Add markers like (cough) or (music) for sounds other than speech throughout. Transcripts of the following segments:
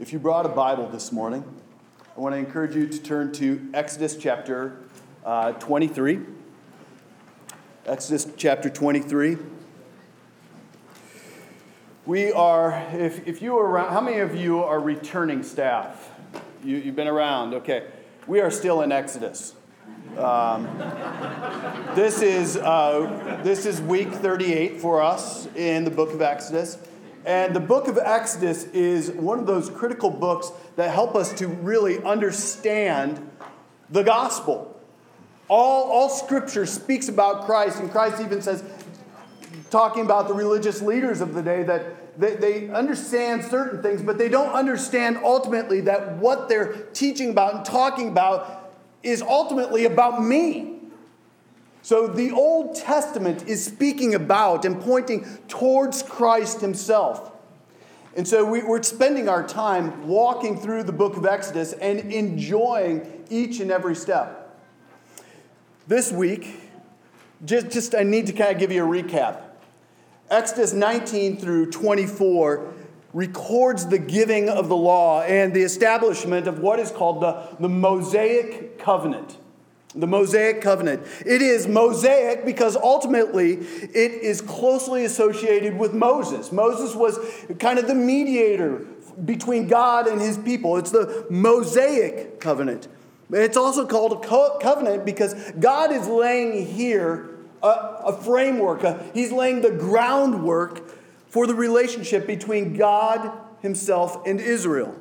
If you brought a Bible this morning, I want to encourage you to turn to Exodus chapter uh, 23. Exodus chapter 23. We are, if, if you are around, how many of you are returning staff? You, you've been around, okay. We are still in Exodus. Um, this, is, uh, this is week 38 for us in the book of Exodus. And the book of Exodus is one of those critical books that help us to really understand the gospel. All, all scripture speaks about Christ, and Christ even says, talking about the religious leaders of the day, that they, they understand certain things, but they don't understand ultimately that what they're teaching about and talking about is ultimately about me. So the Old Testament is speaking about and pointing towards Christ himself. And so we, are spending our time walking through the book of Exodus and enjoying each and every step. This week, just, just I need to kind of give you a recap. Exodus 19 through 24 records the giving of the law and the establishment of what is called the, the Mosaic covenant. The Mosaic covenant. It is Mosaic because ultimately it is closely associated with Moses. Moses was kind of the mediator between God and his people. It's the Mosaic covenant. It's also called a co- covenant because God is laying here a, a framework, a, He's laying the groundwork for the relationship between God Himself and Israel.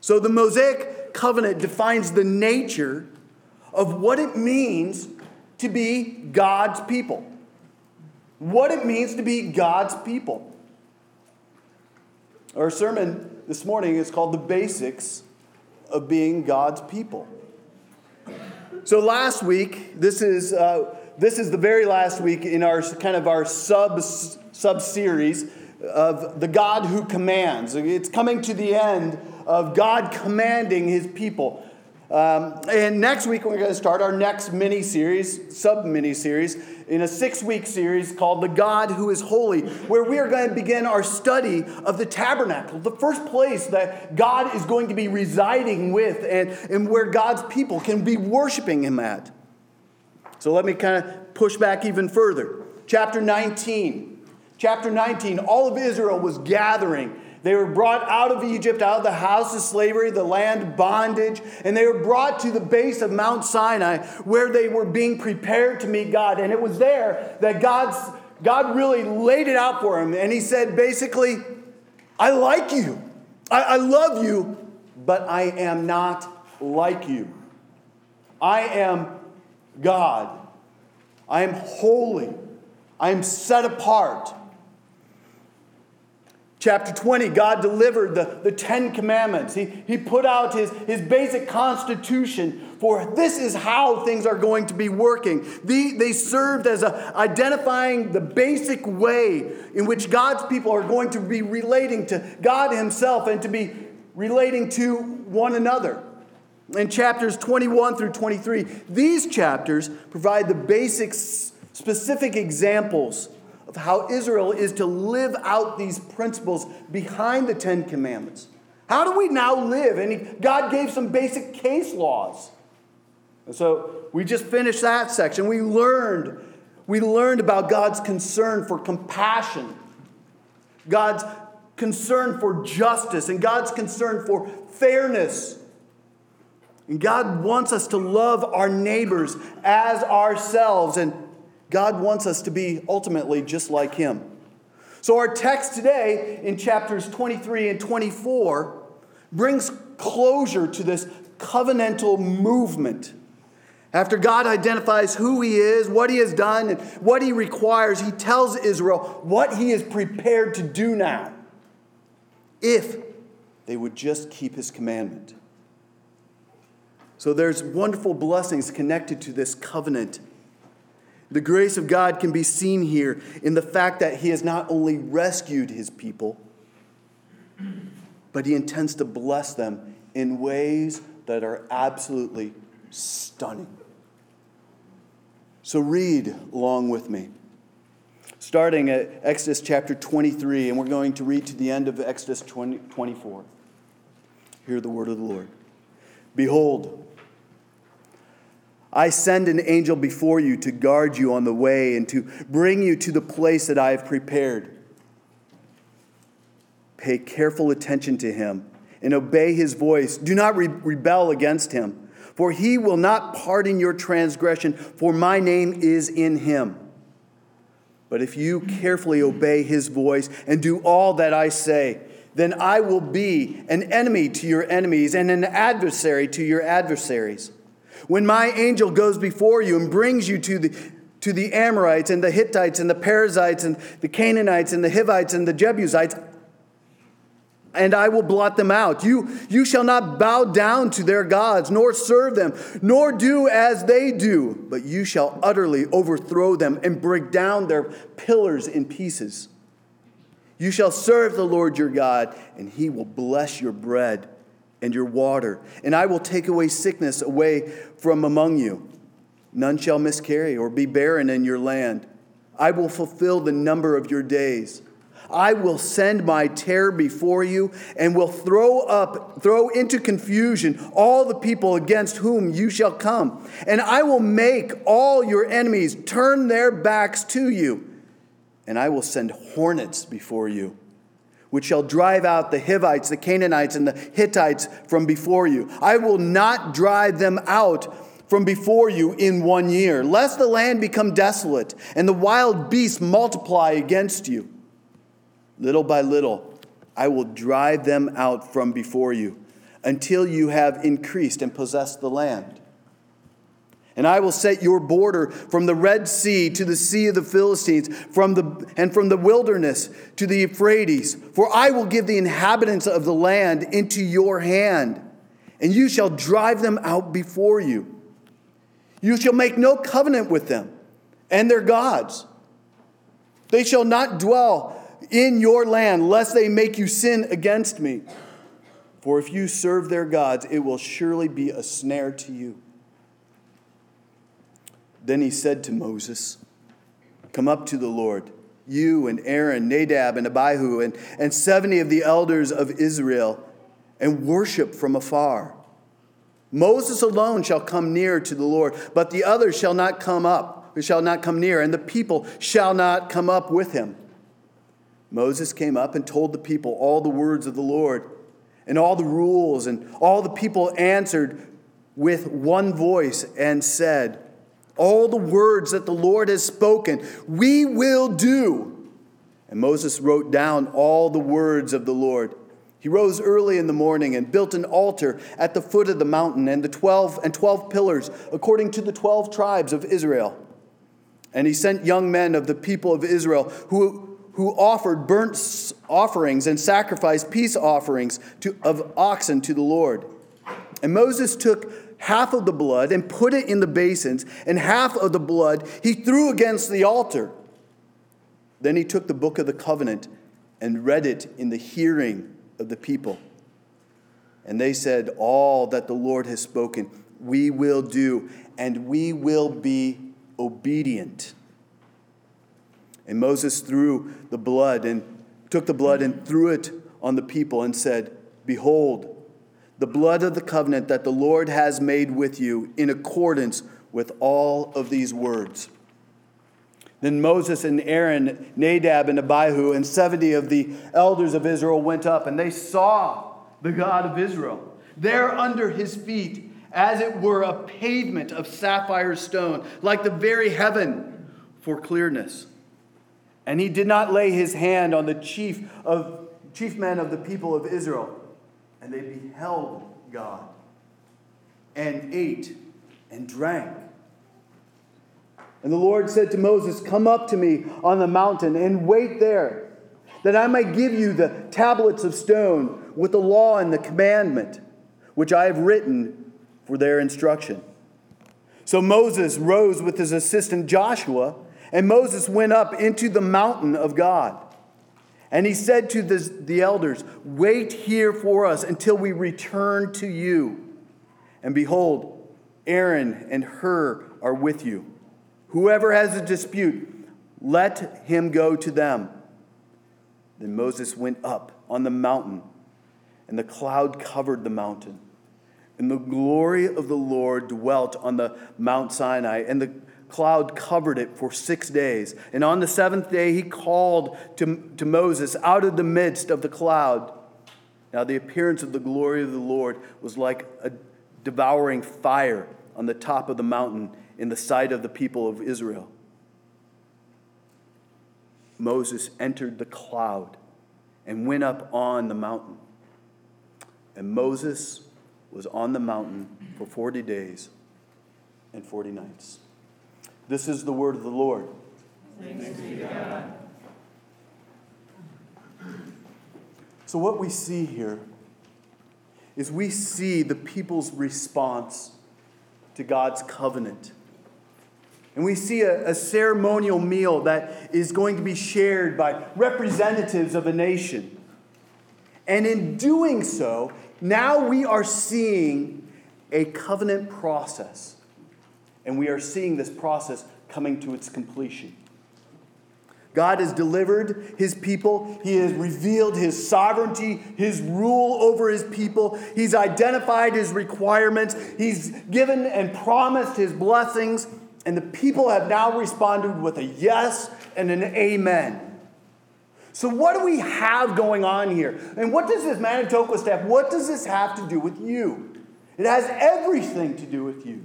So the Mosaic covenant defines the nature of what it means to be God's people. What it means to be God's people. Our sermon this morning is called The Basics of Being God's People. So last week, this is, uh, this is the very last week in our kind of our sub, sub series of the God who commands. It's coming to the end of God commanding his people. Um, and next week, we're going to start our next mini series, sub mini series, in a six week series called The God Who is Holy, where we are going to begin our study of the tabernacle, the first place that God is going to be residing with and, and where God's people can be worshiping Him at. So let me kind of push back even further. Chapter 19. Chapter 19, all of Israel was gathering they were brought out of Egypt, out of the house of slavery, the land bondage, and they were brought to the base of Mount Sinai where they were being prepared to meet God. And it was there that God's, God really laid it out for him. And he said, basically, I like you, I, I love you, but I am not like you. I am God. I am holy. I am set apart. Chapter 20, God delivered the, the Ten Commandments. He, he put out his, his basic constitution for this is how things are going to be working. The, they served as a, identifying the basic way in which God's people are going to be relating to God Himself and to be relating to one another. In chapters 21 through 23, these chapters provide the basic, specific examples of how Israel is to live out these principles behind the Ten Commandments. How do we now live? And God gave some basic case laws. And so we just finished that section. We learned, we learned about God's concern for compassion, God's concern for justice, and God's concern for fairness. And God wants us to love our neighbors as ourselves. And God wants us to be ultimately just like Him. So, our text today in chapters 23 and 24 brings closure to this covenantal movement. After God identifies who He is, what He has done, and what He requires, He tells Israel what He is prepared to do now if they would just keep His commandment. So, there's wonderful blessings connected to this covenant the grace of God can be seen here in the fact that He has not only rescued His people, but He intends to bless them in ways that are absolutely stunning. So read along with me. Starting at Exodus chapter 23, and we're going to read to the end of Exodus 20, 24. Hear the word of the Lord. Behold, I send an angel before you to guard you on the way and to bring you to the place that I have prepared. Pay careful attention to him and obey his voice. Do not re- rebel against him, for he will not pardon your transgression, for my name is in him. But if you carefully obey his voice and do all that I say, then I will be an enemy to your enemies and an adversary to your adversaries. When my angel goes before you and brings you to the, to the Amorites and the Hittites and the Perizzites and the Canaanites and the Hivites and the Jebusites, and I will blot them out. You, you shall not bow down to their gods, nor serve them, nor do as they do, but you shall utterly overthrow them and break down their pillars in pieces. You shall serve the Lord your God, and he will bless your bread and your water, and I will take away sickness away from among you. None shall miscarry or be barren in your land. I will fulfill the number of your days. I will send my terror before you and will throw up throw into confusion all the people against whom you shall come and I will make all your enemies turn their backs to you and I will send hornets before you which shall drive out the Hivites, the Canaanites, and the Hittites from before you. I will not drive them out from before you in one year, lest the land become desolate and the wild beasts multiply against you. Little by little, I will drive them out from before you until you have increased and possessed the land. And I will set your border from the Red Sea to the Sea of the Philistines, from the, and from the wilderness to the Euphrates. For I will give the inhabitants of the land into your hand, and you shall drive them out before you. You shall make no covenant with them and their gods. They shall not dwell in your land, lest they make you sin against me. For if you serve their gods, it will surely be a snare to you. Then he said to Moses, Come up to the Lord, you and Aaron, Nadab and Abihu, and, and 70 of the elders of Israel, and worship from afar. Moses alone shall come near to the Lord, but the others shall not come up, shall not come near, and the people shall not come up with him. Moses came up and told the people all the words of the Lord and all the rules, and all the people answered with one voice and said, all the words that the Lord has spoken, we will do. And Moses wrote down all the words of the Lord. He rose early in the morning and built an altar at the foot of the mountain and the 12 and 12 pillars according to the 12 tribes of Israel. And he sent young men of the people of Israel who, who offered burnt offerings and sacrificed peace offerings to, of oxen to the Lord. And Moses took half of the blood and put it in the basins, and half of the blood he threw against the altar. Then he took the book of the covenant and read it in the hearing of the people. And they said, All that the Lord has spoken, we will do, and we will be obedient. And Moses threw the blood and took the blood and threw it on the people and said, Behold, the blood of the covenant that the Lord has made with you in accordance with all of these words. Then Moses and Aaron, Nadab and Abihu, and 70 of the elders of Israel went up, and they saw the God of Israel there under his feet, as it were a pavement of sapphire stone, like the very heaven for clearness. And he did not lay his hand on the chief of chief men of the people of Israel and they beheld God and ate and drank. And the Lord said to Moses, Come up to me on the mountain and wait there, that I may give you the tablets of stone with the law and the commandment, which I have written for their instruction. So Moses rose with his assistant Joshua, and Moses went up into the mountain of God. And he said to the, the elders, Wait here for us until we return to you. And behold, Aaron and Hur are with you. Whoever has a dispute, let him go to them. Then Moses went up on the mountain, and the cloud covered the mountain. And the glory of the Lord dwelt on the Mount Sinai, and the cloud covered it for six days. And on the seventh day, he called to, to Moses out of the midst of the cloud. Now, the appearance of the glory of the Lord was like a devouring fire on the top of the mountain in the sight of the people of Israel. Moses entered the cloud and went up on the mountain. And Moses was on the mountain for 40 days and 40 nights. This is the word of the Lord. So, what we see here is we see the people's response to God's covenant. And we see a, a, ceremonial meal that is going to be shared by representatives of a nation. And in doing so, now we are seeing a covenant process. And we are seeing this process coming to its completion. God has delivered his people. He has revealed his sovereignty, his rule over his people. He's identified his requirements. He's given and promised his blessings. And the people have now responded with a yes and an amen. So, what do we have going on here? And what does this Manitoba staff, what does this have to do with you? It has everything to do with you.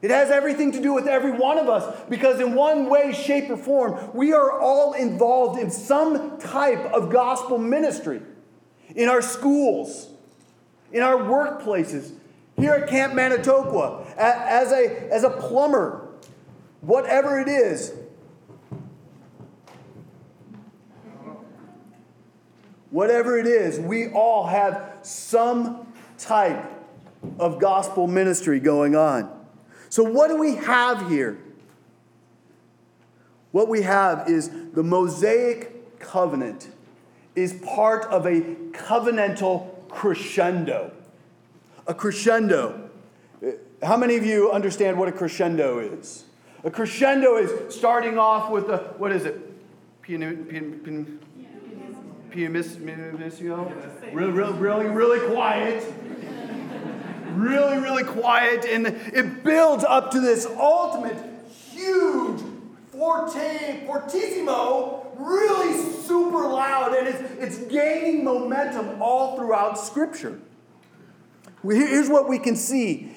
It has everything to do with every one of us because, in one way, shape, or form, we are all involved in some type of gospel ministry in our schools, in our workplaces, here at Camp Manitoba, as a, as a plumber, whatever it is. Whatever it is, we all have some type of gospel ministry going on. So, what do we have here? What we have is the Mosaic covenant is part of a covenantal crescendo. A crescendo. How many of you understand what a crescendo is? A crescendo is starting off with a, what is it? Pianissimo? Really, really, really, really quiet really, really quiet, and it builds up to this ultimate, huge, forte, fortissimo, really super loud, and it's, it's gaining momentum all throughout Scripture. Here's what we can see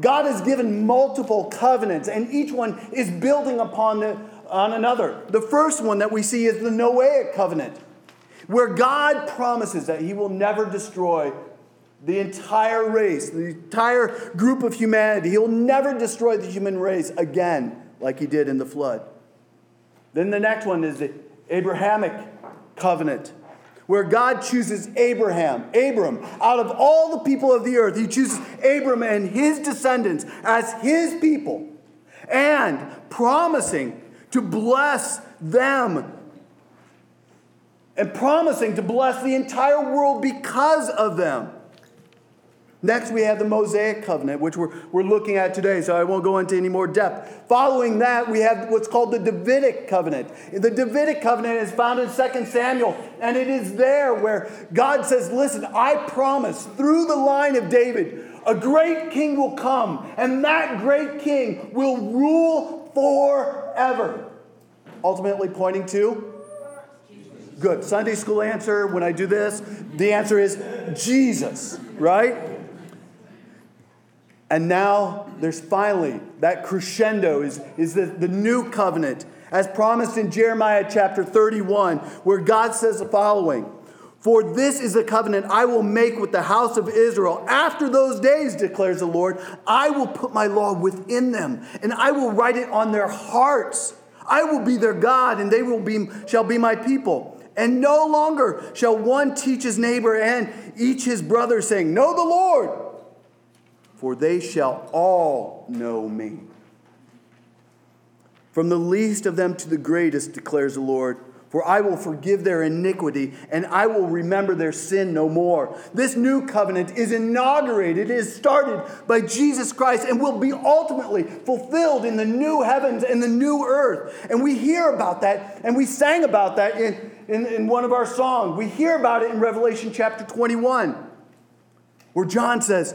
God has given multiple covenants, and each one is building upon the, on another. The first one that we see is the Noahic covenant, where God promises that He will never destroy the entire race, the entire group of humanity. He'll never destroy the human race again like he did in the flood. Then the next one is the Abrahamic covenant, where God chooses Abraham, Abram, out of all the people of the earth, he chooses Abram and his descendants as his people, and promising to bless them and promising to bless the entire world because of them. Next, we have the Mosaic covenant, which we're, we're looking at today, so I won't go into any more depth. Following that, we have what's called the Davidic covenant. The Davidic covenant is found in 2 Samuel, and it is there where God says, Listen, I promise through the line of David, a great king will come, and that great king will rule forever. Ultimately, pointing to Good. Sunday school answer when I do this, the answer is Jesus, right? And now there's finally that crescendo is, is the, the new covenant, as promised in Jeremiah chapter 31, where God says the following For this is the covenant I will make with the house of Israel. After those days, declares the Lord, I will put my law within them, and I will write it on their hearts. I will be their God, and they will be, shall be my people. And no longer shall one teach his neighbor and each his brother, saying, Know the Lord for they shall all know me. From the least of them to the greatest, declares the Lord. For I will forgive their iniquity, and I will remember their sin no more. This new covenant is inaugurated, it is started by Jesus Christ, and will be ultimately fulfilled in the new heavens and the new earth. And we hear about that, and we sang about that in, in, in one of our songs. We hear about it in Revelation chapter 21. where John says,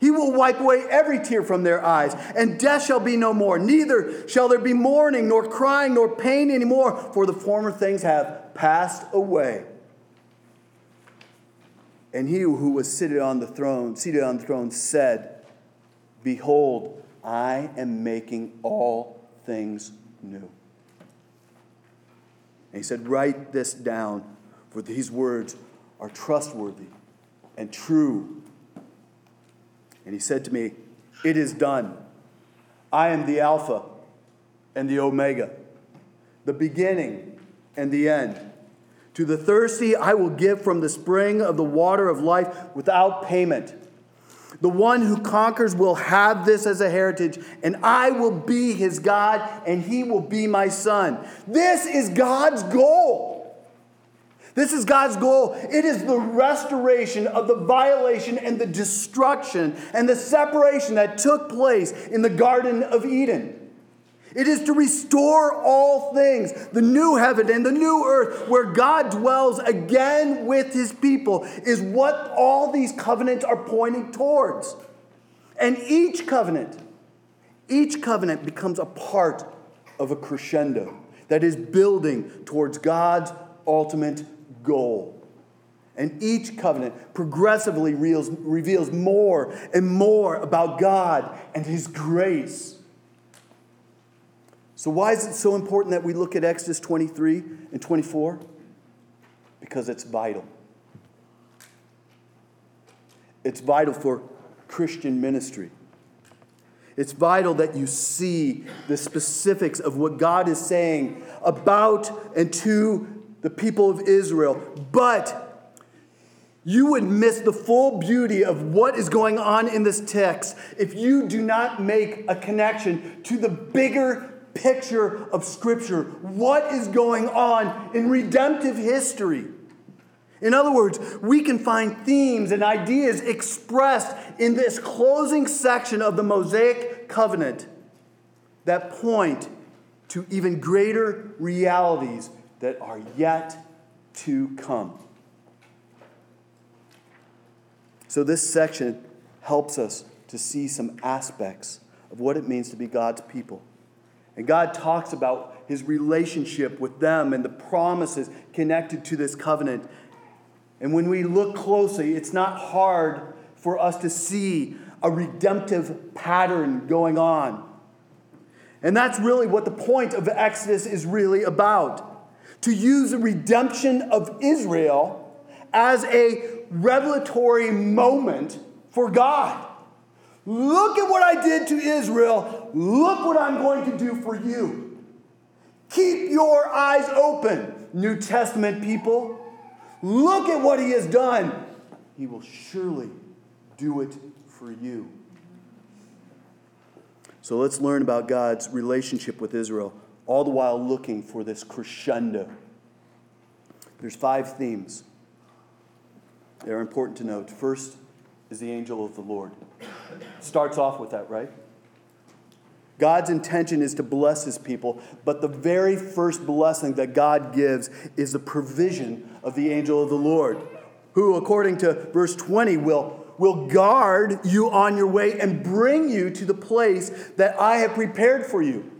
He will wipe away every tear from their eyes, and death shall be no more. Neither shall there be mourning, nor crying, nor pain anymore, for the former things have passed away. And he who was seated on the throne, seated on the throne, said, Behold, I am making all things new. And he said, Write this down, for these words are trustworthy and true. And he said to me, It is done. I am the Alpha and the Omega, the beginning and the end. To the thirsty, I will give from the spring of the water of life without payment. The one who conquers will have this as a heritage, and I will be his God, and he will be my son. This is God's goal. This is God's goal. It is the restoration of the violation and the destruction and the separation that took place in the Garden of Eden. It is to restore all things, the new heaven and the new earth, where God dwells again with his people, is what all these covenants are pointing towards. And each covenant, each covenant becomes a part of a crescendo that is building towards God's ultimate goal. And each covenant progressively reveals, reveals more and more about God and His grace. So, why is it so important that we look at Exodus 23 and 24? Because it's vital. It's vital for Christian ministry. It's vital that you see the specifics of what God is saying about and to the people of Israel. But you would miss the full beauty of what is going on in this text if you do not make a connection to the bigger picture of Scripture. What is going on in redemptive history? In other words, we can find themes and ideas expressed in this closing section of the Mosaic covenant that point to even greater realities that are yet to come. So, this section helps us to see some aspects of what it means to be God's people. And God talks about his relationship with them and the promises connected to this covenant. And when we look closely, it's not hard for us to see a redemptive pattern going on. And that's really what the point of Exodus is really about to use the redemption of Israel as a revelatory moment for God. Look at what I did to Israel. Look what I'm going to do for you. Keep your eyes open, New Testament people. Look at what he has done. He will surely do it for you. So let's learn about God's relationship with Israel all the while looking for this crescendo. There's five themes. They're important to note. First is the angel of the Lord. Starts off with that, right? God's intention is to bless his people, but the very first blessing that God gives is the provision of the angel of the Lord, who, according to verse 20, will, will guard you on your way and bring you to the place that I have prepared for you.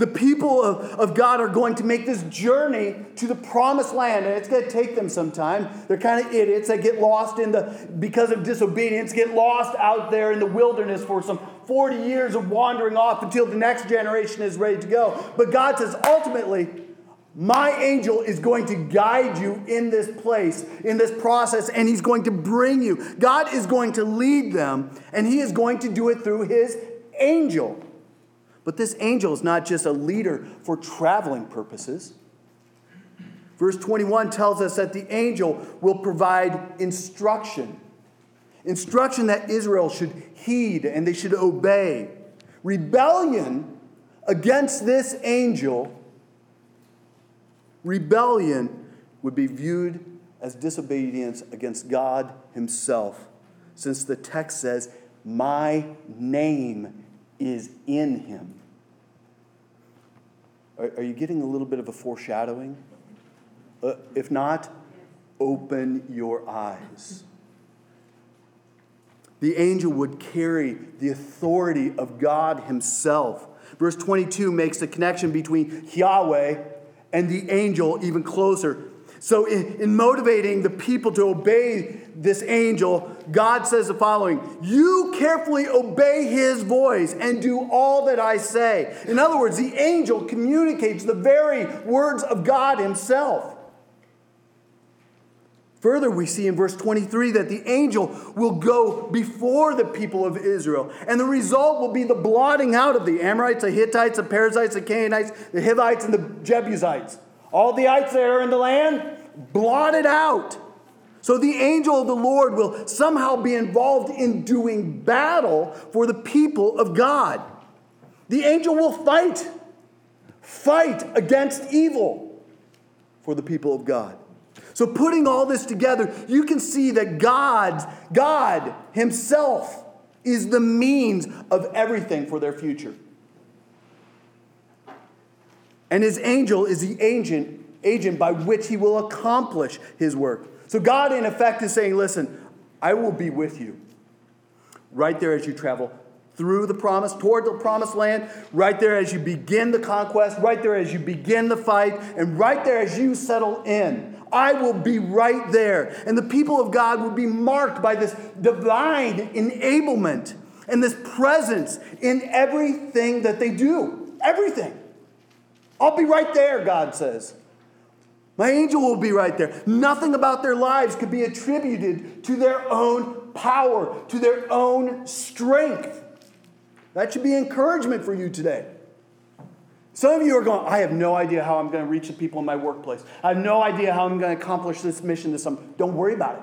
The people of, of God are going to make this journey to the promised land, and it's going to take them some time. They're kind of idiots. They get lost in the, because of disobedience, get lost out there in the wilderness for some 40 years of wandering off until the next generation is ready to go. But God says, ultimately, my angel is going to guide you in this place, in this process, and he's going to bring you. God is going to lead them, and he is going to do it through his angel. But this angel is not just a leader for traveling purposes. Verse 21 tells us that the angel will provide instruction. instruction that Israel should heed and they should obey. Rebellion against this angel, rebellion would be viewed as disobedience against God Himself, since the text says, My name is in Him. Are, are you getting a little bit of a foreshadowing? Uh, if not, open your eyes. The angel would carry the authority of God Himself. Verse 22 makes the connection between Yahweh and the angel even closer. So, in, in, motivating the people to obey this angel, God says the following You carefully obey his voice and do all that I say. In other words, the angel communicates the very words of God himself. Further, we see in verse 23 that the angel will go before the people of Israel, and the result will be the blotting out of the Amorites, the Hittites, the Perizzites, the Canaanites, the Hivites, and the Jebusites. All the ites that are in the land, blotted out. So the angel of the Lord will somehow be involved in doing battle for the people of God. The angel will fight, fight against evil for the people of God. So putting all this together, you can see that God, God himself is the means of everything for their future. And his angel is the agent, agent by which he will accomplish his work. So God, in effect, is saying, Listen, I will be with you right there as you travel through the promise, toward the promised land, right there as you begin the conquest, right there as you begin the fight, and right there as you settle in. I will be right there. And the people of God will be marked by this divine enablement and this presence in everything that they do. Everything. I'll be right there, God says. My angel will be right there. Nothing about their lives could be attributed to their own power, to their own strength. That should be encouragement for you today. Some of you are going, I have no idea how I'm going to reach the people in my workplace. I have no idea how I'm going to accomplish this mission this summer. Don't worry about it.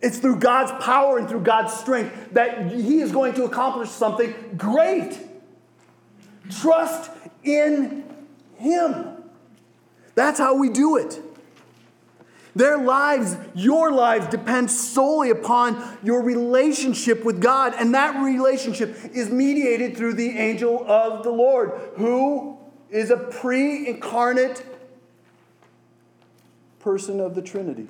It's through God's power and through God's strength that He is going to accomplish something great. Trust in Him. That's how we do it. Their lives, your lives, depend solely upon your relationship with God. And that relationship is mediated through the angel of the Lord, who is a pre incarnate person of the Trinity.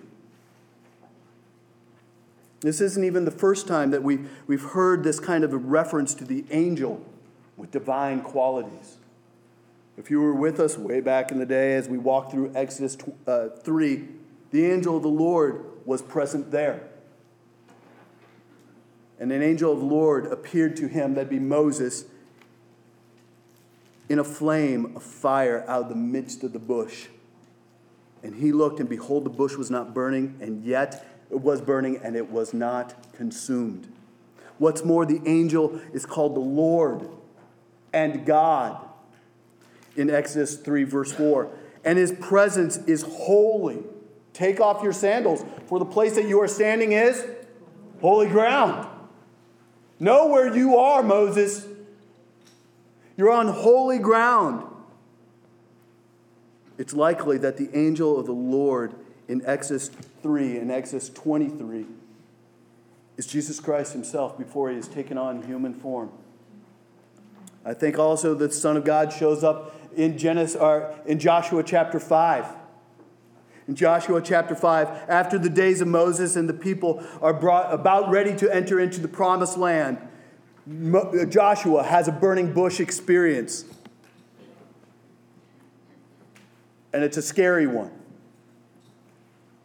This isn't even the first time that we, we've heard this kind of a reference to the angel with divine qualities. If you were with us way back in the day as we walked through Exodus uh, 3, the angel of the Lord was present there. And an angel of the Lord appeared to him, that'd be Moses, in a flame of fire out of the midst of the bush. And he looked, and behold, the bush was not burning, and yet it was burning, and it was not consumed. What's more, the angel is called the Lord and God in Exodus 3, verse 4. And his presence is holy. Take off your sandals, for the place that you are standing is holy ground. Know where you are, Moses. You're on holy ground. It's likely that the angel of the Lord in Exodus 3 and Exodus 23 is Jesus Christ himself before he is taken on human form. I think also that the Son of God shows up in Genesis or in Joshua chapter 5 in Joshua chapter 5, after the days of Moses and the people are brought about ready to enter into the promised land, uh, Joshua has a burning bush experience. And it's a scary one.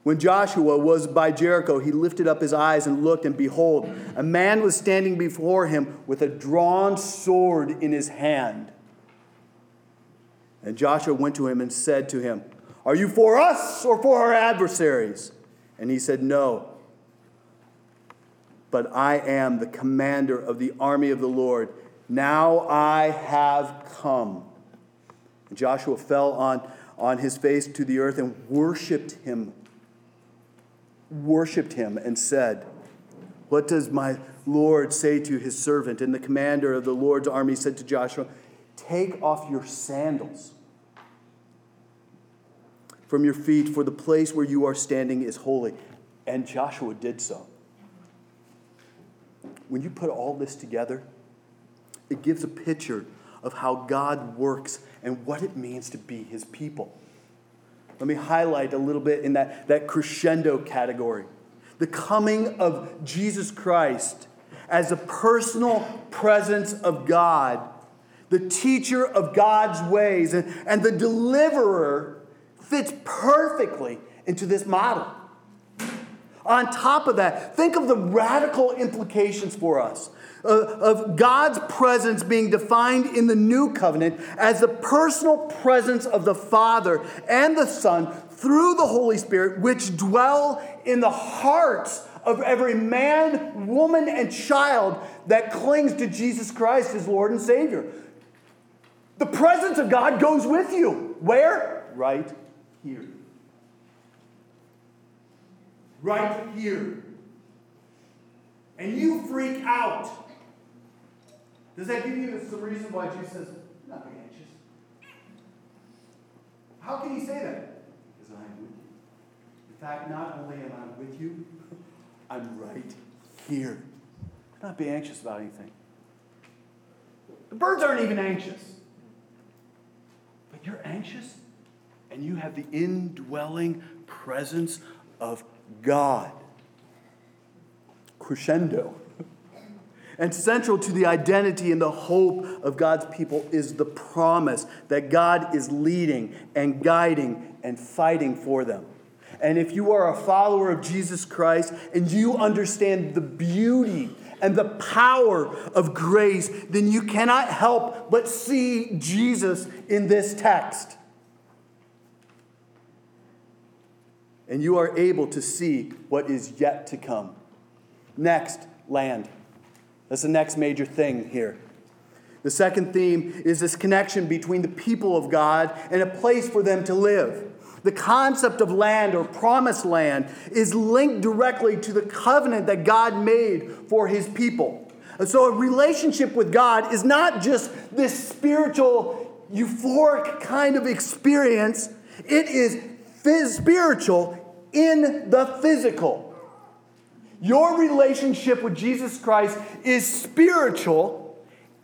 When Joshua was by Jericho, he lifted up his eyes and looked, and behold, a man was standing before him with a drawn sword in his hand. And Joshua went to him and said to him, are you for us or for our adversaries? And he said, No. But I am the commander of the army of the Lord. Now I have come. And Joshua fell on, on his face to the earth and worshiped him. worshiped him and said, What does my Lord say to his servant? And the commander of the Lord's army said to Joshua, Take off your sandals from your feet, for the place where you are standing is holy. And Joshua did so. When you put all this together, it gives a picture of how God works and what it means to be his people. Let me highlight a little bit in that, that crescendo category. The coming of Jesus Christ as a personal presence of God, the teacher of God's ways, and, and the deliverer fits perfectly into this model. On top of that, think of the radical implications for us uh, of God's presence being defined in the new covenant as the personal presence of the Father and the Son through the Holy Spirit, which dwell in the hearts of every man, woman, and child that clings to Jesus Christ as Lord and Savior. The presence of God goes with you. Where? Right here. Right here. And you freak out. Does that give you some reason why Jesus says, not be anxious? How can he say that? Because I am with you. In fact, not only am I with you, (laughs) I'm right here. Not be anxious about anything. The birds aren't even anxious. You're anxious, and you have the indwelling presence of God. Crescendo. And central to the identity and the hope of God's people is the promise that God is leading and guiding and fighting for them. And if you are a follower of Jesus Christ and you understand the beauty and the power of grace, then you cannot help but see Jesus in this text. And you are able to see what is yet to come. Next, land. That's the next major thing here. The second theme is this connection between the people of God and a place for them to live. The concept of land or promised land is linked directly to the covenant that God made for his people. And so a relationship with God is not just this spiritual, euphoric kind of experience, it is phys- spiritual in the physical. Your relationship with Jesus Christ is spiritual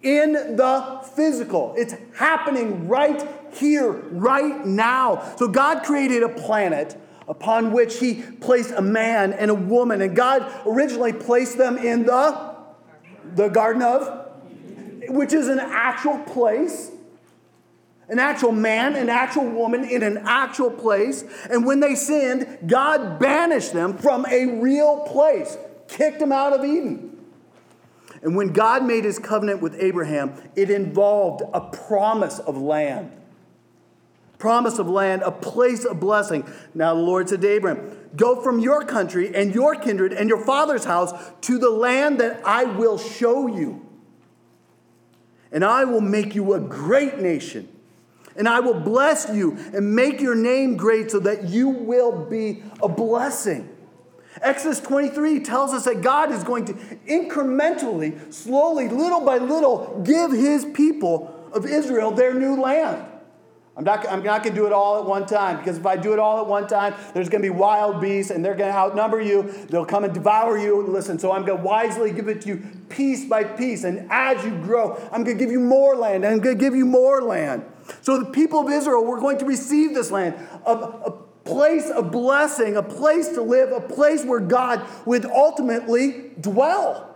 in the physical. It's happening right here, right now. So God created a planet upon which He placed a man and a woman, and God originally placed them in the, the Garden of, which is an actual place an actual man, an actual woman in an actual place. And when they sinned, God banished them from a real place, kicked them out of Eden. And when God made his covenant with Abraham, it involved a promise of land. Promise of land, a place of blessing. Now the Lord said to Abraham, Go from your country and your kindred and your father's house to the land that I will show you. And I will make you a great nation and I will bless you and make your name great so that you will be a blessing. Exodus 23 tells us that God is going to incrementally, slowly, little by little, give his people of Israel their new land. I'm not, I'm not going to do it all at one time because if I do it all at one time, there's going to be wild beasts and they're going to outnumber you. They'll come and devour you. Listen, so I'm going to wisely give it to you piece by piece. And as you grow, I'm going to give you more land and I'm going to give you more land. So the people of Israel were going to receive this land, a place of blessing, a place to live, a place where God would ultimately dwell.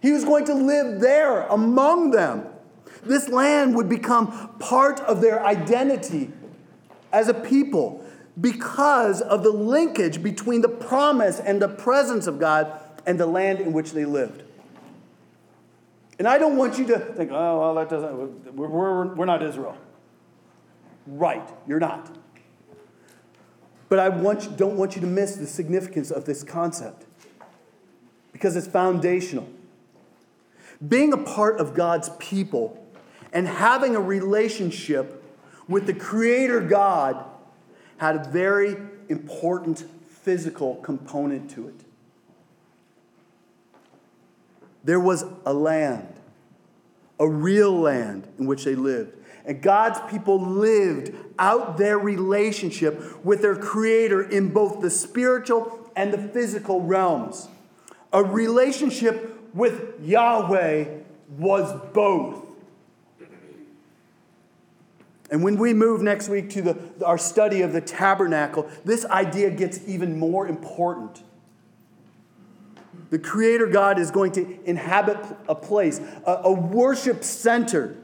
He was going to live there among them. This land would become part of their identity as a people because of the linkage between the promise and the presence of God and the land in which they lived. And I don't want you to think, oh, well, that doesn't, we're, we're, we're not Israel. Right, you're not. But I want you, don't want you to miss the significance of this concept because it's foundational. Being a part of God's people and having a relationship with the Creator God had a very important physical component to it. There was a land, a real land in which they lived. And God's people lived out their relationship with their Creator in both the spiritual and the physical realms. A relationship with Yahweh was both. And when we move next week to the, our study of the tabernacle, this idea gets even more important. The Creator God is going to inhabit a place, a, a worship center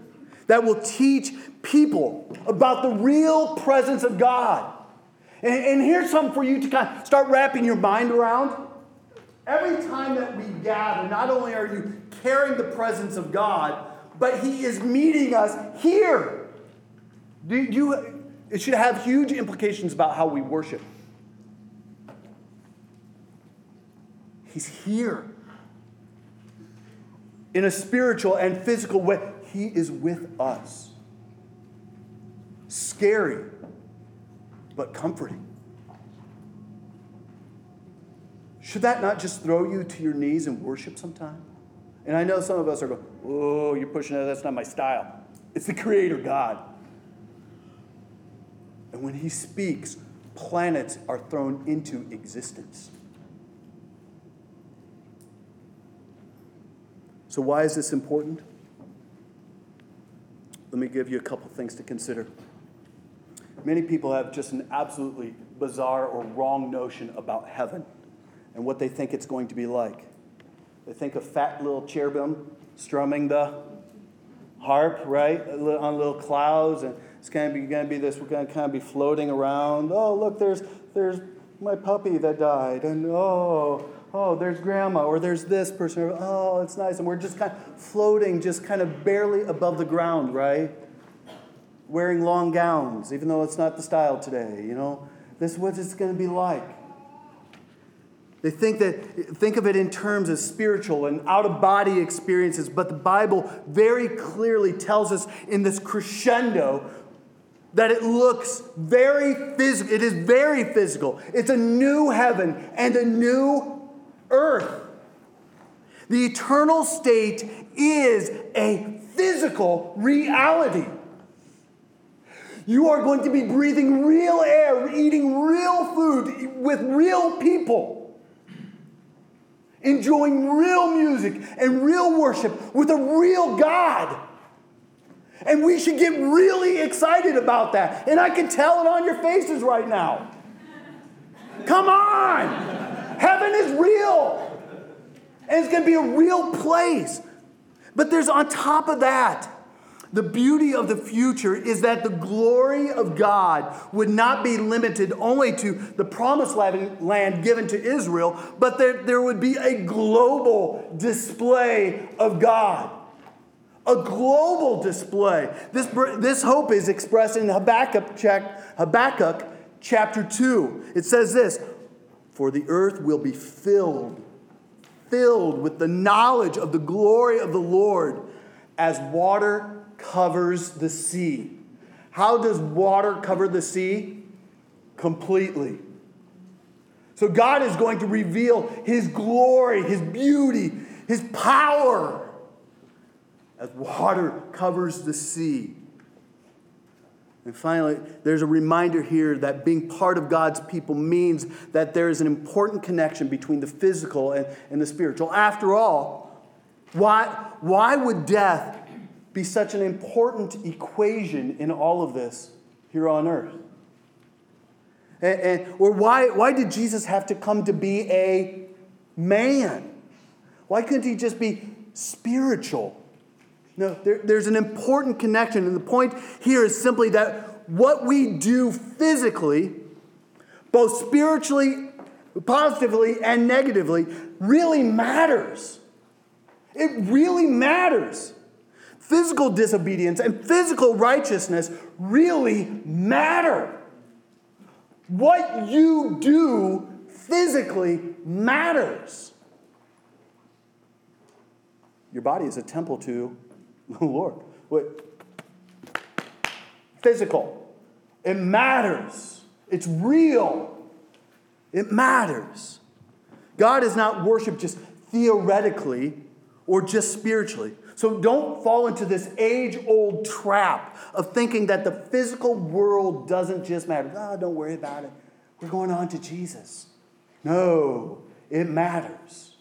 that will teach people about the real presence of God. And, and here's something for you to kind of start wrapping your mind around. Every time that we gather, not only are you carrying the presence of God, but He is meeting us here. Do you, it should have huge implications about how we worship. He's here. In a spiritual and physical way, He is with us. Scary, but comforting. Should that not just throw you to your knees and worship sometime? And I know some of us are going, oh, you're pushing that. That's not my style. It's the Creator God. And when He speaks, planets are thrown into existence. So, why is this important? Let me give you a couple things to consider. Many people have just an absolutely bizarre or wrong notion about heaven and what they think it's going to be like. They think of fat little cherubim strumming the harp, right, on little clouds, and it's going to be going to be this. We're going to kind of be floating around. Oh, look, there's there's my puppy that died, and oh, oh, there's grandma, or there's this person, oh, it's nice. And we're just kind of floating, just kind of barely above the ground, right? Wearing long gowns, even though it's not the style today, you know? This is what it's going to be like. They think that think of it in terms of spiritual and out of body experiences, but the Bible very clearly tells us in this crescendo that it looks very physical. It is very physical. It's a new heaven and a new earth. The eternal state is a physical reality. You are going to be breathing real air, eating real food with real people, enjoying real music and real worship with a real God. And we should get really excited about that. And I can tell it on your faces right now. Come on! Heaven is real. And it's going to be a real place. But there's on top of that, the beauty of the future is that the glory of God would not be limited only to the promised land given to Israel, but there, there would be a global display of God. A global display. This, this hope is expressed in Habakkuk, Habakkuk chapter 2. It says this for the earth will be filled, filled with the knowledge of the glory of the Lord as water covers the sea. How does water cover the sea? Completely. So God is going to reveal His glory, His beauty, His power as water covers the sea. And finally, there's a reminder here that being part of God's people means that there is an important connection between the physical and, and the spiritual. After all, why, why would death be such an important equation in all of this here on earth? And, and, or why, why did Jesus have to come to be a man? Why couldn't he just be spiritual? No, there, there's an important connection. And the point here is simply that what we do physically, both spiritually, positively, and negatively, really matters. It really matters. Physical disobedience and physical righteousness really matter. What you do physically matters. Your body is a temple to (laughs) Lord, what? Physical. It matters. It's real. It matters. God is not worshiped just theoretically or just spiritually. So don't fall into this age old trap of thinking that the physical world doesn't just matter. Oh, don't worry about it. We're going on to Jesus. No, it matters.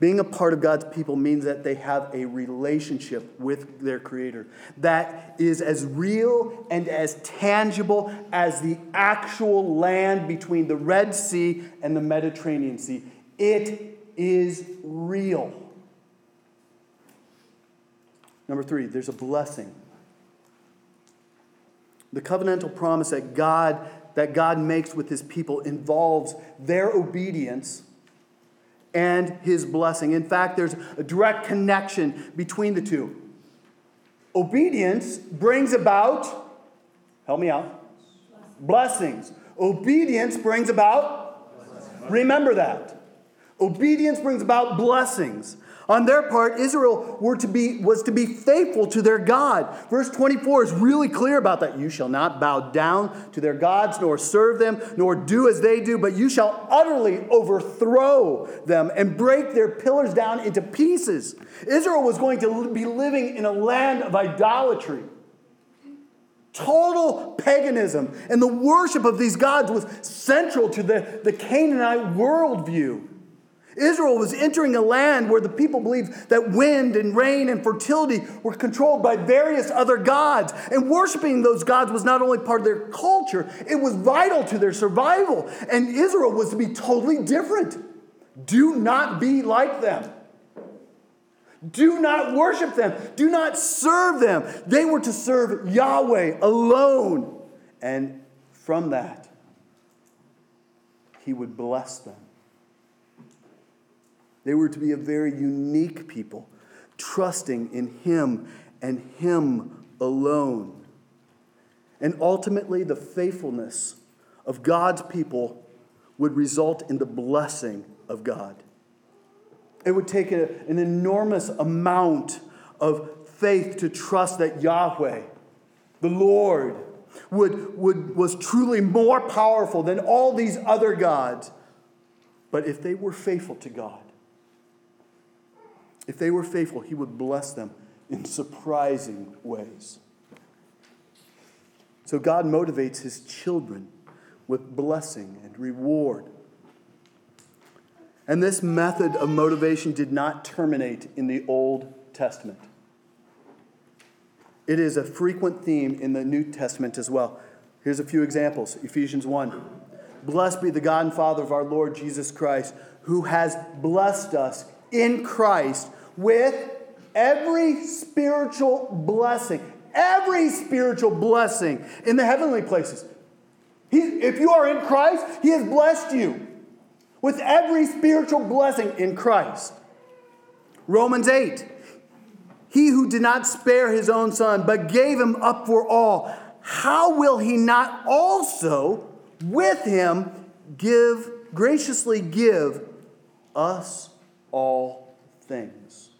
Being a part of God's people means that they have a relationship with their Creator that is as real and as tangible as the actual land between the Red Sea and the Mediterranean Sea. It is real. Number three, there's a blessing. The covenantal promise that God, that God makes with his people involves their obedience and his blessing. In fact, there's a direct connection between the two. Obedience brings about, help me out, blessings. Obedience brings about, remember that. Obedience brings about blessings. On their part, Israel were to be, was to be faithful to their God. Verse 24 is really clear about that. You shall not bow down to their gods, nor serve them, nor do as they do, but you shall utterly overthrow them and break their pillars down into pieces. Israel was going to be living in a land of idolatry. Total paganism. And the worship of these gods was central to the, the Canaanite worldview. Israel was entering a land where the people believed that wind and rain and fertility were controlled by various other gods. And worshiping those gods was not only part of their culture, it was vital to their survival. And Israel was to be totally different. Do not be like them. Do not worship them. Do not serve them. They were to serve Yahweh alone. And from that, he would bless them. They were to be a very unique people, trusting in Him and Him alone. And ultimately, the faithfulness of God's people would result in the blessing of God. It would take a, an enormous amount of faith to trust that Yahweh, the Lord, would, would, was truly more powerful than all these other gods. But if they were faithful to God, if they were faithful, he would bless them in surprising ways. So God motivates his children with blessing and reward. And this method of motivation did not terminate in the Old Testament. It is a frequent theme in the New Testament as well. Here's a few examples Ephesians 1. Blessed be the God and Father of our Lord Jesus Christ, who has blessed us in Christ with every spiritual blessing, every spiritual blessing in the heavenly places. He, if you are in Christ, He has blessed you with every spiritual blessing in Christ. Romans 8. He who did not spare his own son, but gave him up for all, how will he not also with him give, graciously give us all things?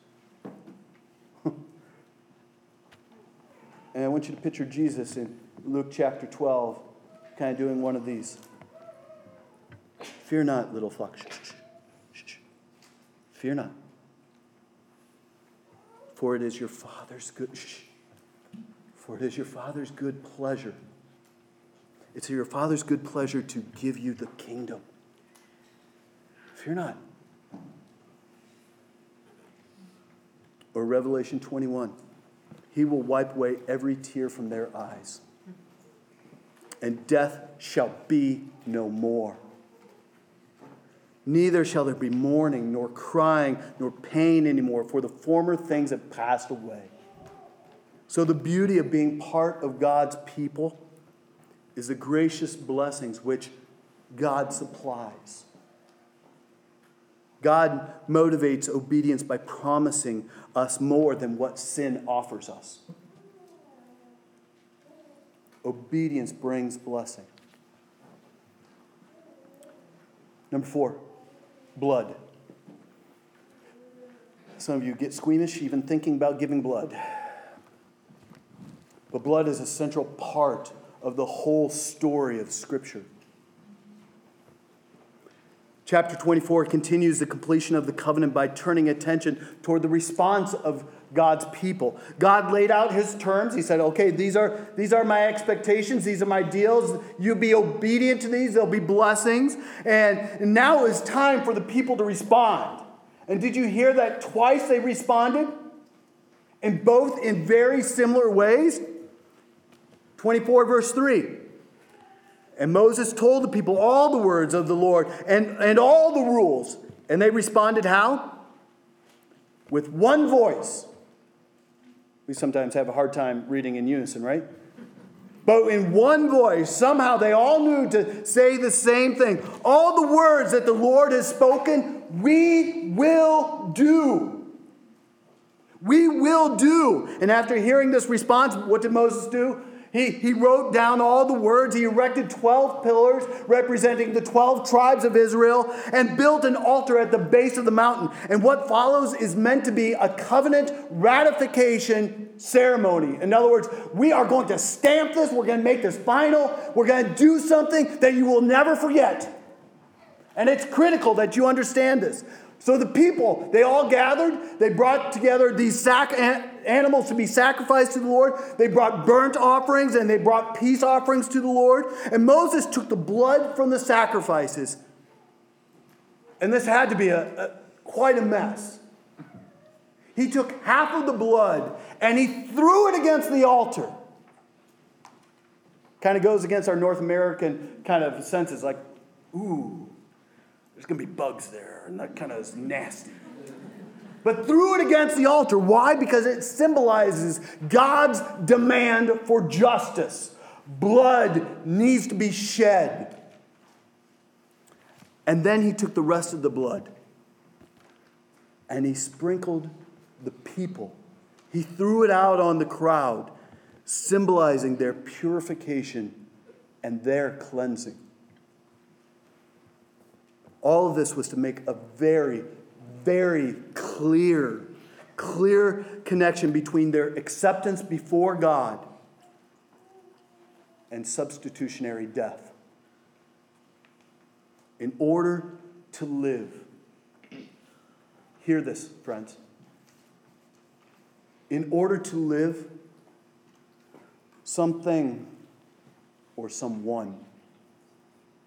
(laughs) And I want you to picture Jesus in Luke chapter 12, kind of doing one of these. Fear not, little flock. Fear not. For it is your Father's good. For it is your Father's good pleasure. It's your Father's good pleasure to give you the kingdom. Fear not. Or Revelation 21. He will wipe away every tear from their eyes. And death shall be no more. Neither shall there be mourning, nor crying, nor pain anymore, for the former things have passed away. So, the beauty of being part of God's people is the gracious blessings which God supplies. God motivates obedience by promising us more than what sin offers us. Obedience brings blessing. Number four, blood. Some of you get squeamish even thinking about giving blood. But blood is a central part of the whole story of Scripture. Chapter 24 continues the completion of the covenant by turning attention toward the response of God's people. God laid out his terms. He said, okay, these are, these are my expectations, these are my deals. You be obedient to these, there'll be blessings. And now is time for the people to respond. And did you hear that twice they responded? And both in very similar ways? 24, verse 3. And Moses told the people all the words of the Lord and, and all the rules. And they responded how? With one voice. We sometimes have a hard time reading in unison, right? But in one voice, somehow they all knew to say the same thing. All the words that the Lord has spoken, we will do. We will do. And after hearing this response, what did Moses do? He, he wrote down all the words. He erected 12 pillars representing the 12 tribes of Israel and built an altar at the base of the mountain. And what follows is meant to be a covenant ratification ceremony. In other words, we are going to stamp this, we're going to make this final, we're going to do something that you will never forget. And it's critical that you understand this. So the people, they all gathered, they brought together these sac- animals to be sacrificed to the Lord. They brought burnt offerings and they brought peace offerings to the Lord. And Moses took the blood from the sacrifices. And this had to be a, a quite a mess. He took half of the blood and he threw it against the altar. Kind of goes against our North American kind of senses like, ooh, there's going to be bugs there, and that kind of is nasty. But threw it against the altar. Why? Because it symbolizes God's demand for justice. Blood needs to be shed. And then he took the rest of the blood and he sprinkled the people. He threw it out on the crowd, symbolizing their purification and their cleansing. All of this was to make a very, very clear, clear connection between their acceptance before God and substitutionary death. In order to live, hear this, friends. In order to live, something or someone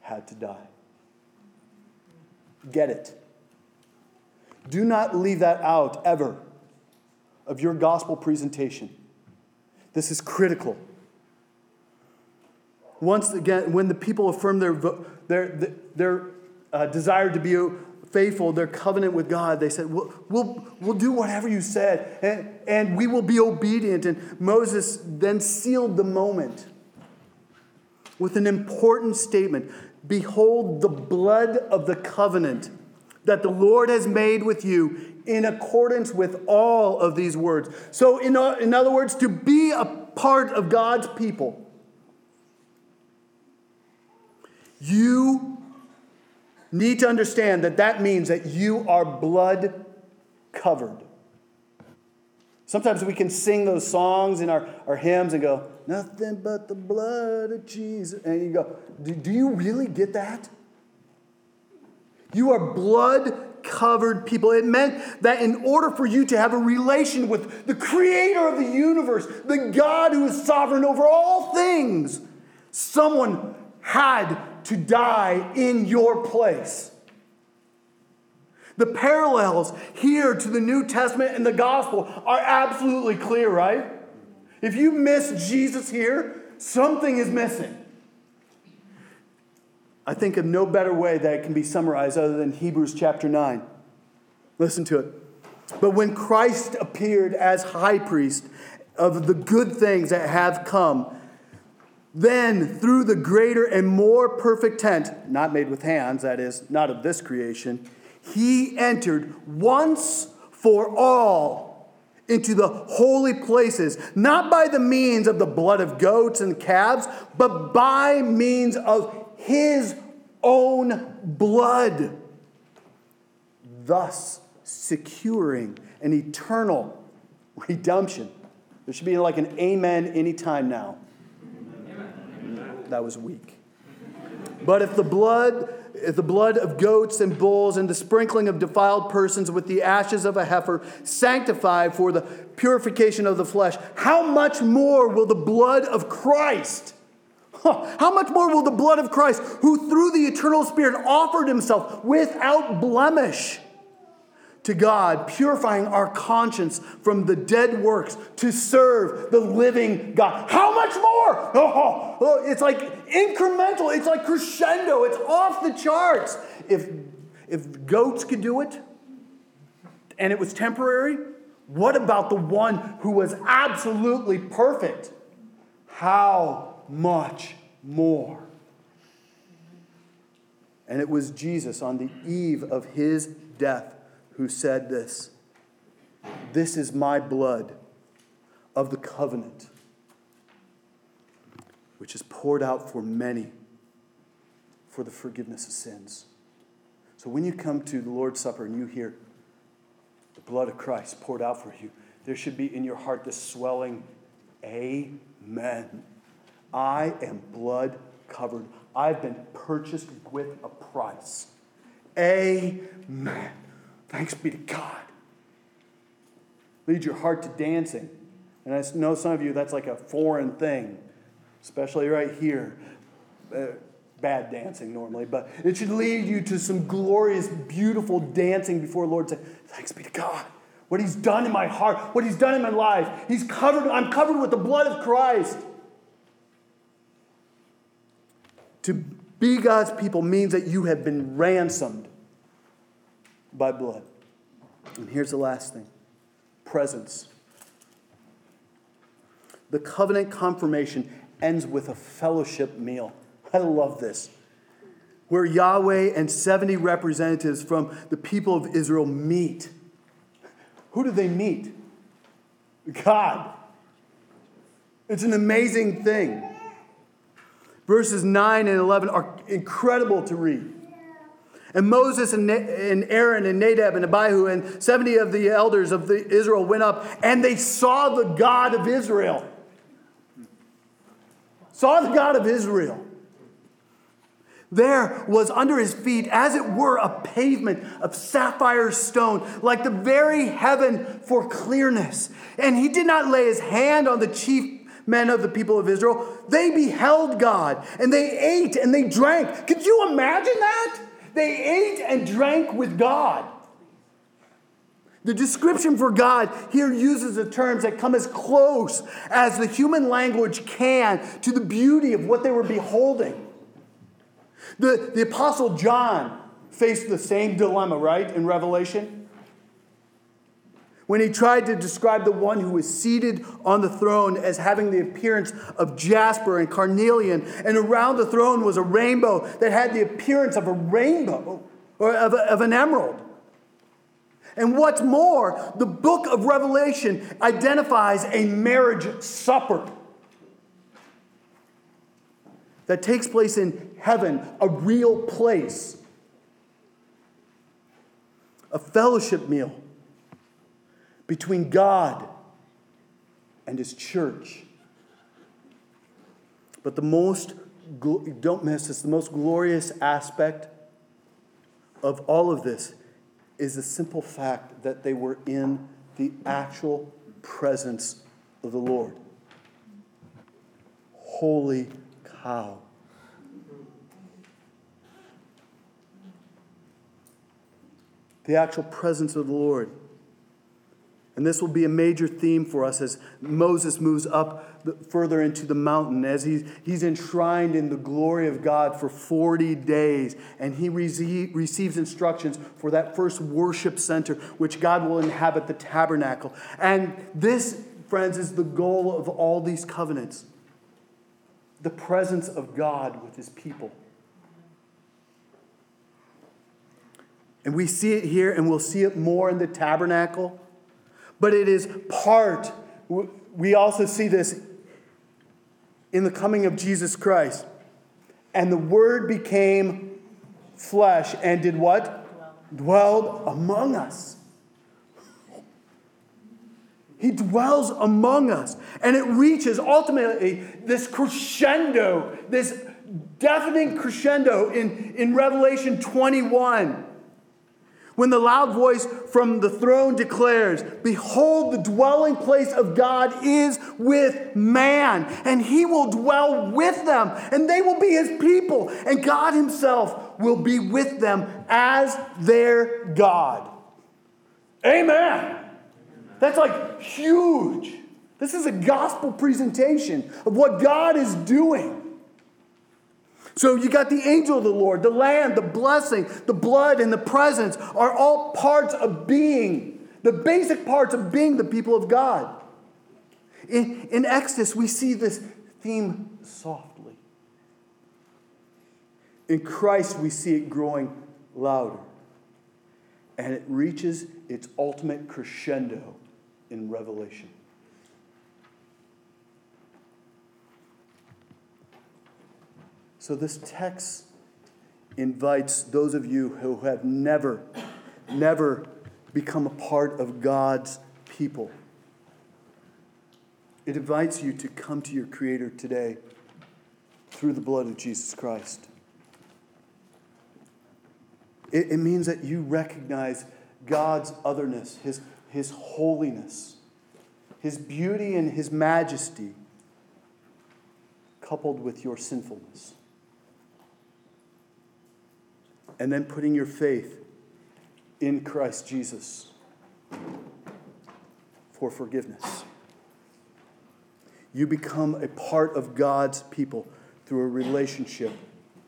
had to die. Get it. Do not leave that out ever of your gospel presentation. This is critical. Once again, when the people affirm their, their, their uh, desire to be faithful, their covenant with God, they said, we'll, we'll, we'll do whatever you said, and, and we will be obedient. And Moses then sealed the moment with an important statement Behold the blood of the covenant that the Lord has made with you in accordance with all of these words. So, in, uh, in other words, to be a part of God's people, you need to understand that that means that you are blood covered. Sometimes we can sing those songs in our, our hymns and go, nothing but the blood of Jesus. And you go, do, do you really get that? You are blood covered people. It meant that in order for you to have a relation with the creator of the universe, the God who is sovereign over all things, someone had to die in your place. The parallels here to the New Testament and the gospel are absolutely clear, right? If you miss Jesus here, something is missing. I think of no better way that it can be summarized other than Hebrews chapter 9. Listen to it. But when Christ appeared as high priest of the good things that have come, then through the greater and more perfect tent, not made with hands, that is, not of this creation, he entered once for all into the holy places, not by the means of the blood of goats and calves, but by means of his own blood, thus securing an eternal redemption. There should be like an amen anytime now. That was weak. But if the blood the blood of goats and bulls and the sprinkling of defiled persons with the ashes of a heifer sanctified for the purification of the flesh, how much more will the blood of Christ? How much more will the blood of Christ, who through the eternal Spirit offered himself without blemish to God, purifying our conscience from the dead works to serve the living God? How much more? Oh, (laughs) oh, it's like incremental, it's like crescendo, it's off the charts. If, if goats could do it and it was temporary, what about the one who was absolutely perfect? How much more. And it was Jesus on the eve of his death who said this This is my blood of the covenant, which is poured out for many for the forgiveness of sins. So when you come to the Lord's Supper and you hear the blood of Christ poured out for you, there should be in your heart this swelling, Amen. I am blood covered. I've been purchased with a price. Amen. Thanks be to God. Lead your heart to dancing. And I know some of you, that's like a foreign thing, especially right here. Uh, bad dancing normally, but it should lead you to some glorious, beautiful dancing before Lord. Say, Thanks be to God. What He's done in my heart, what He's done in my life. He's covered, I'm covered with the blood of Christ. To be God's people means that you have been ransomed by blood. And here's the last thing presence. The covenant confirmation ends with a fellowship meal. I love this. Where Yahweh and 70 representatives from the people of Israel meet. Who do they meet? God. It's an amazing thing. Verses 9 and 11 are incredible to read. And Moses and Aaron and Nadab and Abihu and 70 of the elders of the Israel went up and they saw the God of Israel. Saw the God of Israel. There was under his feet, as it were, a pavement of sapphire stone, like the very heaven for clearness. And he did not lay his hand on the chief men of the people of Israel, they beheld God and they ate and they drank. Could you imagine that? They ate and drank with God. The description for God here uses the terms that come as close as the human language can to the beauty of what they were beholding. The, the Apostle John faced the same dilemma, right, in Revelation? when he tried to describe the one who was seated on the throne as having the appearance of jasper and carnelian, and around the throne was a rainbow that had the appearance of a rainbow or of, a, of an emerald. And what's more, the book of Revelation identifies a marriage supper that takes place in heaven, a real place, a fellowship meal between God and His church. But the most, don't miss this, the most glorious aspect of all of this is the simple fact that they were in the actual presence of the Lord. Holy cow. The actual presence of the Lord. And this will be a major theme for us as Moses moves up the, further into the mountain, as he's, he's enshrined in the glory of God for 40 days. And he rece- receives instructions for that first worship center, which God will inhabit the tabernacle. And this, friends, is the goal of all these covenants the presence of God with his people. And we see it here, and we'll see it more in the tabernacle but it is part. We also see this in the coming of Jesus Christ. And the Word became flesh and did what? Dwelled among us. He dwells among us. And it reaches ultimately this crescendo, this, deafening crescendo in, in Revelation 21 when the loud voice from the throne declares, Behold, the dwelling place of God is with man, and he will dwell with them, and they will be his people, and God himself will be with them as their God. Amen. That's like huge. This is a gospel presentation of what God is doing. So you got the angel of the Lord, the land, the blessing, the blood, and the presence are all parts of being, the basic parts of being the people of God. In, in Exodus, we see this theme softly. In Christ, we see it growing louder. And it reaches its ultimate crescendo in Revelation. So, this text invites those of you who have never, never become a part of God's people. It invites you to come to your Creator today through the blood of Jesus Christ. It, it means that you recognize God's otherness, His, His holiness, His beauty, and His majesty, coupled with your sinfulness and then putting your faith in Christ Jesus for forgiveness. You become a part of God's people through a relationship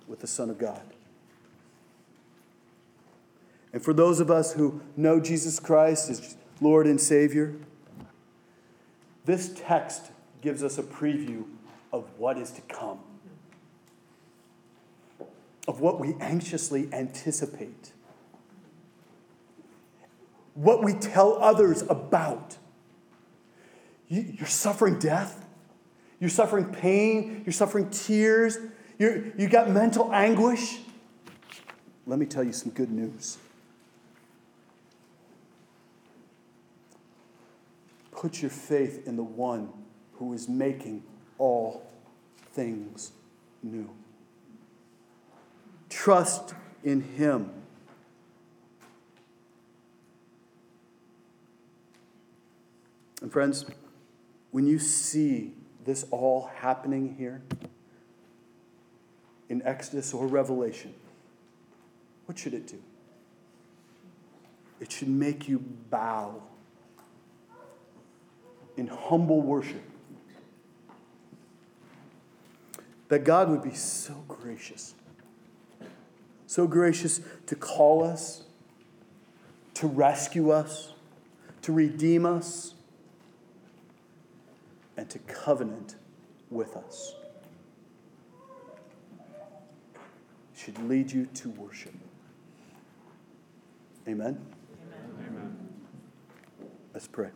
with the Son of God. And for those of us who know Jesus Christ as Lord and Savior, this text gives us a preview of what is to come of what we anxiously anticipate, what we tell others about. You're suffering death, you're suffering pain, you're suffering tears, you're, you got mental anguish. Let me tell you some good news. Put your faith in the one who is making all things new. Trust in Him. And, friends, when you see this all happening here in Exodus or Revelation, what should it do? It should make you bow in humble worship. That God would be so gracious so gracious to call us, to rescue us, to redeem us, and to covenant with us. It should lead you to worship. Amen? Amen. Let's pray.